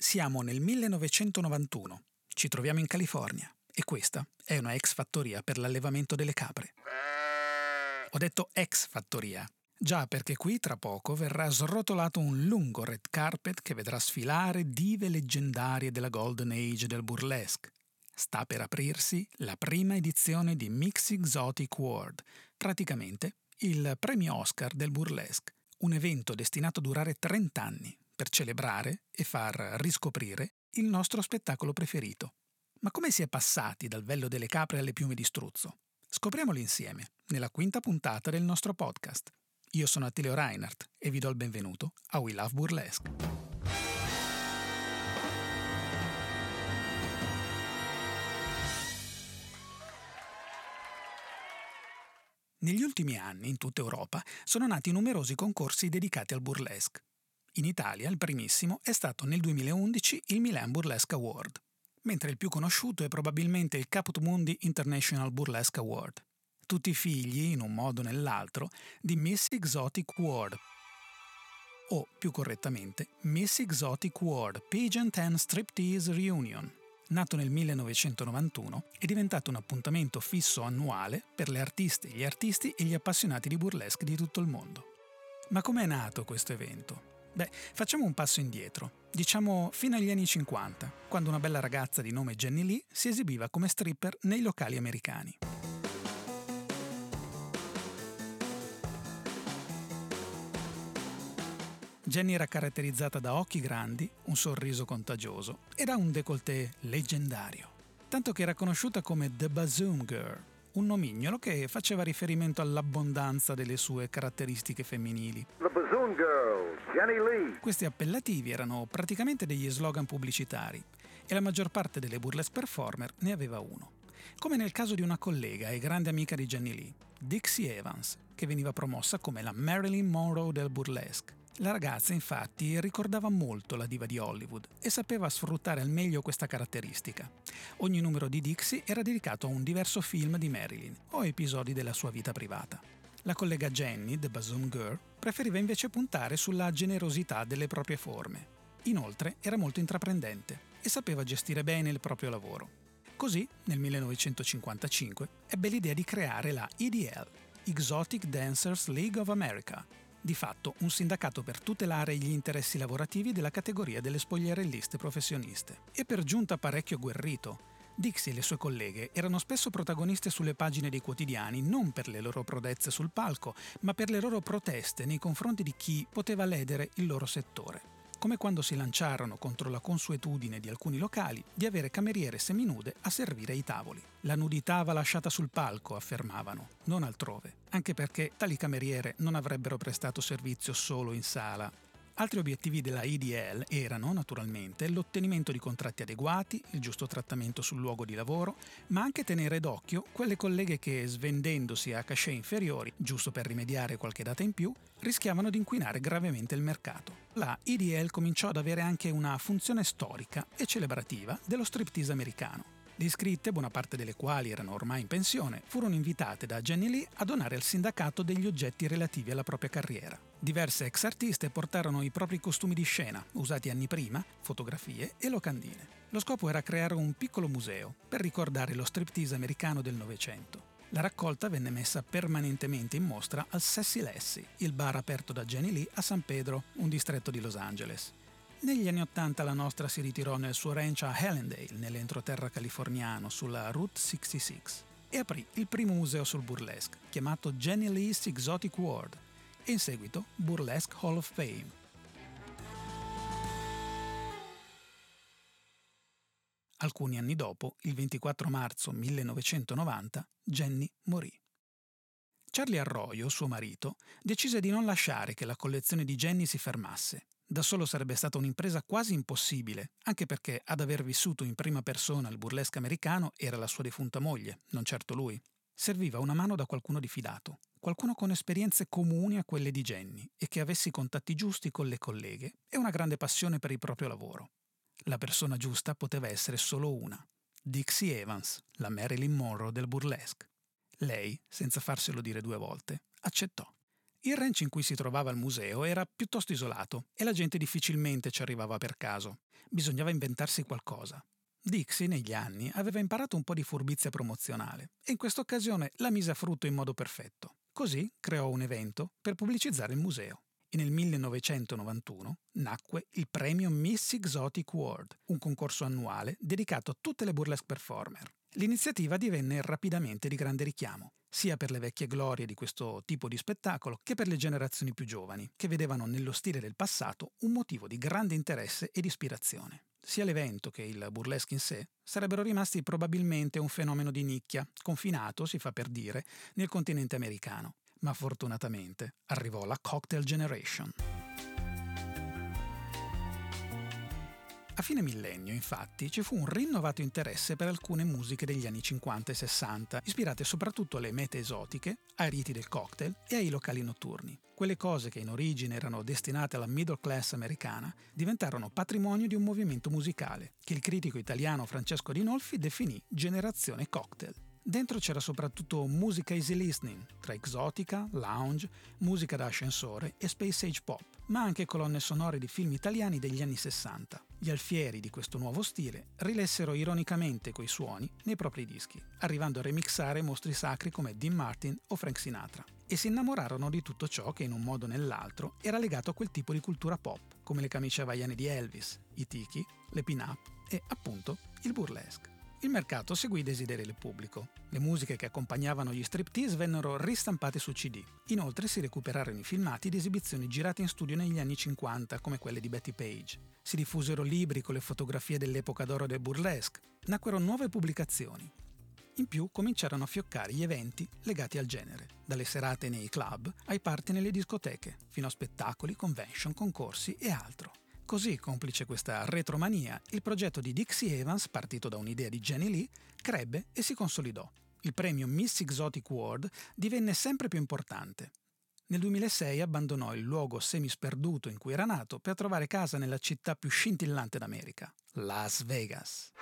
Siamo nel 1991. Ci troviamo in California e questa è una ex fattoria per l'allevamento delle capre. Ho detto ex fattoria. Già perché qui tra poco verrà srotolato un lungo red carpet che vedrà sfilare dive leggendarie della Golden Age del burlesque. Sta per aprirsi la prima edizione di Mix Exotic World, praticamente il premio Oscar del burlesque, un evento destinato a durare 30 anni per celebrare e far riscoprire il nostro spettacolo preferito. Ma come si è passati dal vello delle capre alle piume di struzzo? Scopriamolo insieme, nella quinta puntata del nostro podcast. Io sono Attilio Reinhardt e vi do il benvenuto a We Love Burlesque. Negli ultimi anni, in tutta Europa, sono nati numerosi concorsi dedicati al burlesque. In Italia il primissimo è stato nel 2011 il Milan Burlesque Award, mentre il più conosciuto è probabilmente il Caput Mundi International Burlesque Award. Tutti figli, in un modo o nell'altro, di Miss Exotic World, o più correttamente Miss Exotic World Pageant and Striptease Reunion. Nato nel 1991, è diventato un appuntamento fisso annuale per le artiste, gli artisti e gli appassionati di burlesque di tutto il mondo. Ma com'è nato questo evento? Beh, facciamo un passo indietro, diciamo fino agli anni 50, quando una bella ragazza di nome Jenny Lee si esibiva come stripper nei locali americani. Jenny era caratterizzata da occhi grandi, un sorriso contagioso e da un décolleté leggendario, tanto che era conosciuta come The Bazoom Girl, un nomignolo che faceva riferimento all'abbondanza delle sue caratteristiche femminili. Girl. Questi appellativi erano praticamente degli slogan pubblicitari e la maggior parte delle burlesque performer ne aveva uno. Come nel caso di una collega e grande amica di Jenny Lee, Dixie Evans, che veniva promossa come la Marilyn Monroe del burlesque. La ragazza infatti ricordava molto la diva di Hollywood e sapeva sfruttare al meglio questa caratteristica. Ogni numero di Dixie era dedicato a un diverso film di Marilyn o episodi della sua vita privata. La collega Jenny, The Bazoom Girl, preferiva invece puntare sulla generosità delle proprie forme. Inoltre era molto intraprendente e sapeva gestire bene il proprio lavoro. Così, nel 1955, ebbe l'idea di creare la EDL, Exotic Dancers League of America, di fatto un sindacato per tutelare gli interessi lavorativi della categoria delle spogliarelliste professioniste. E per giunta parecchio agguerrito. Dixie e le sue colleghe erano spesso protagoniste sulle pagine dei quotidiani non per le loro prodezze sul palco, ma per le loro proteste nei confronti di chi poteva ledere il loro settore come quando si lanciarono contro la consuetudine di alcuni locali di avere cameriere seminude a servire ai tavoli. La nudità va lasciata sul palco, affermavano, non altrove, anche perché tali cameriere non avrebbero prestato servizio solo in sala, Altri obiettivi della IDL erano, naturalmente, l'ottenimento di contratti adeguati, il giusto trattamento sul luogo di lavoro, ma anche tenere d'occhio quelle colleghe che, svendendosi a cachet inferiori, giusto per rimediare qualche data in più, rischiavano di inquinare gravemente il mercato. La IDL cominciò ad avere anche una funzione storica e celebrativa dello striptease americano. Le iscritte, buona parte delle quali erano ormai in pensione, furono invitate da Jenny Lee a donare al sindacato degli oggetti relativi alla propria carriera. Diverse ex artiste portarono i propri costumi di scena, usati anni prima, fotografie e locandine. Lo scopo era creare un piccolo museo per ricordare lo striptease americano del Novecento. La raccolta venne messa permanentemente in mostra al Sassy Lassie, il bar aperto da Jenny Lee a San Pedro, un distretto di Los Angeles. Negli anni Ottanta la nostra si ritirò nel suo ranch a Hellendale, nell'entroterra californiano, sulla Route 66, e aprì il primo museo sul burlesque, chiamato Jenny Lee's Exotic World, e in seguito Burlesque Hall of Fame. Alcuni anni dopo, il 24 marzo 1990, Jenny morì. Charlie Arroyo, suo marito, decise di non lasciare che la collezione di Jenny si fermasse da solo sarebbe stata un'impresa quasi impossibile, anche perché ad aver vissuto in prima persona il burlesque americano era la sua defunta moglie, non certo lui. Serviva una mano da qualcuno di fidato, qualcuno con esperienze comuni a quelle di Jenny e che avesse i contatti giusti con le colleghe e una grande passione per il proprio lavoro. La persona giusta poteva essere solo una, Dixie Evans, la Marilyn Monroe del burlesque. Lei, senza farselo dire due volte, accettò Il ranch in cui si trovava il museo era piuttosto isolato e la gente difficilmente ci arrivava per caso. Bisognava inventarsi qualcosa. Dixie negli anni aveva imparato un po' di furbizia promozionale e in questa occasione la mise a frutto in modo perfetto. Così creò un evento per pubblicizzare il museo. E nel 1991 nacque il premio Miss Exotic World, un concorso annuale dedicato a tutte le burlesque performer. L'iniziativa divenne rapidamente di grande richiamo, sia per le vecchie glorie di questo tipo di spettacolo che per le generazioni più giovani, che vedevano nello stile del passato un motivo di grande interesse ed ispirazione. Sia l'evento che il burlesque in sé sarebbero rimasti probabilmente un fenomeno di nicchia, confinato, si fa per dire, nel continente americano. Ma fortunatamente arrivò la Cocktail Generation. A fine millennio, infatti, ci fu un rinnovato interesse per alcune musiche degli anni 50 e 60, ispirate soprattutto alle mete esotiche, ai riti del cocktail e ai locali notturni. Quelle cose che in origine erano destinate alla middle class americana diventarono patrimonio di un movimento musicale che il critico italiano Francesco Dinolfi definì generazione cocktail. Dentro c'era soprattutto musica easy listening, tra exotica, lounge, musica da ascensore e space age pop, ma anche colonne sonore di film italiani degli anni 60. Gli alfieri di questo nuovo stile rilessero ironicamente quei suoni nei propri dischi, arrivando a remixare mostri sacri come Dean Martin o Frank Sinatra. E si innamorarono di tutto ciò che in un modo o nell'altro era legato a quel tipo di cultura pop, come le camicie havaiane di Elvis, i tiki, le pin-up e, appunto, il burlesque. Il mercato seguì i desideri del pubblico. Le musiche che accompagnavano gli striptease vennero ristampate su CD. Inoltre si recuperarono i filmati di esibizioni girate in studio negli anni 50, come quelle di Betty Page. Si diffusero libri con le fotografie dell'epoca d'oro del burlesque. Nacquero nuove pubblicazioni. In più cominciarono a fioccare gli eventi legati al genere, dalle serate nei club ai party nelle discoteche, fino a spettacoli, convention, concorsi e altro. Così, complice questa retromania, il progetto di Dixie Evans, partito da un'idea di Jenny Lee, crebbe e si consolidò. Il premio Miss Exotic World divenne sempre più importante. Nel 2006 abbandonò il luogo semi-sperduto in cui era nato per trovare casa nella città più scintillante d'America, Las Vegas.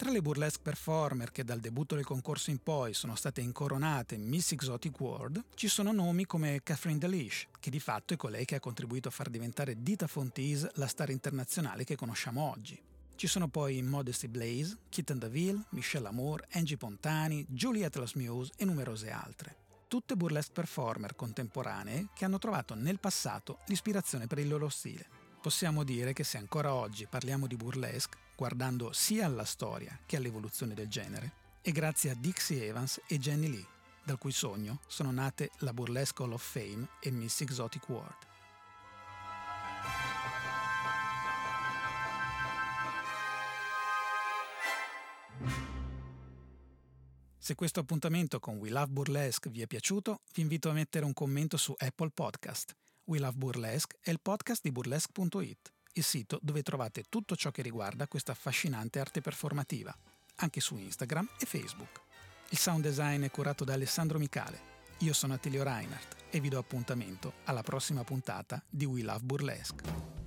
Tra le burlesque performer che dal debutto del concorso in poi sono state incoronate Miss Exotic World, ci sono nomi come Catherine Delish, che di fatto è colei che ha contribuito a far diventare Dita Fontise la star internazionale che conosciamo oggi. Ci sono poi Modesty Blaze, Kitten DeVille, Michelle Amour, Angie Pontani, Julie Atlas Muse e numerose altre. Tutte burlesque performer contemporanee che hanno trovato nel passato l'ispirazione per il loro stile. Possiamo dire che se ancora oggi parliamo di burlesque, guardando sia alla storia che all'evoluzione del genere, è grazie a Dixie Evans e Jenny Lee, dal cui sogno sono nate la Burlesque Hall of Fame e Miss Exotic World. Se questo appuntamento con We Love Burlesque vi è piaciuto, vi invito a mettere un commento su Apple Podcast. We Love Burlesque è il podcast di burlesque.it il sito dove trovate tutto ciò che riguarda questa affascinante arte performativa, anche su Instagram e Facebook. Il sound design è curato da Alessandro Micale. Io sono Attilio Reinhardt e vi do appuntamento alla prossima puntata di We Love Burlesque.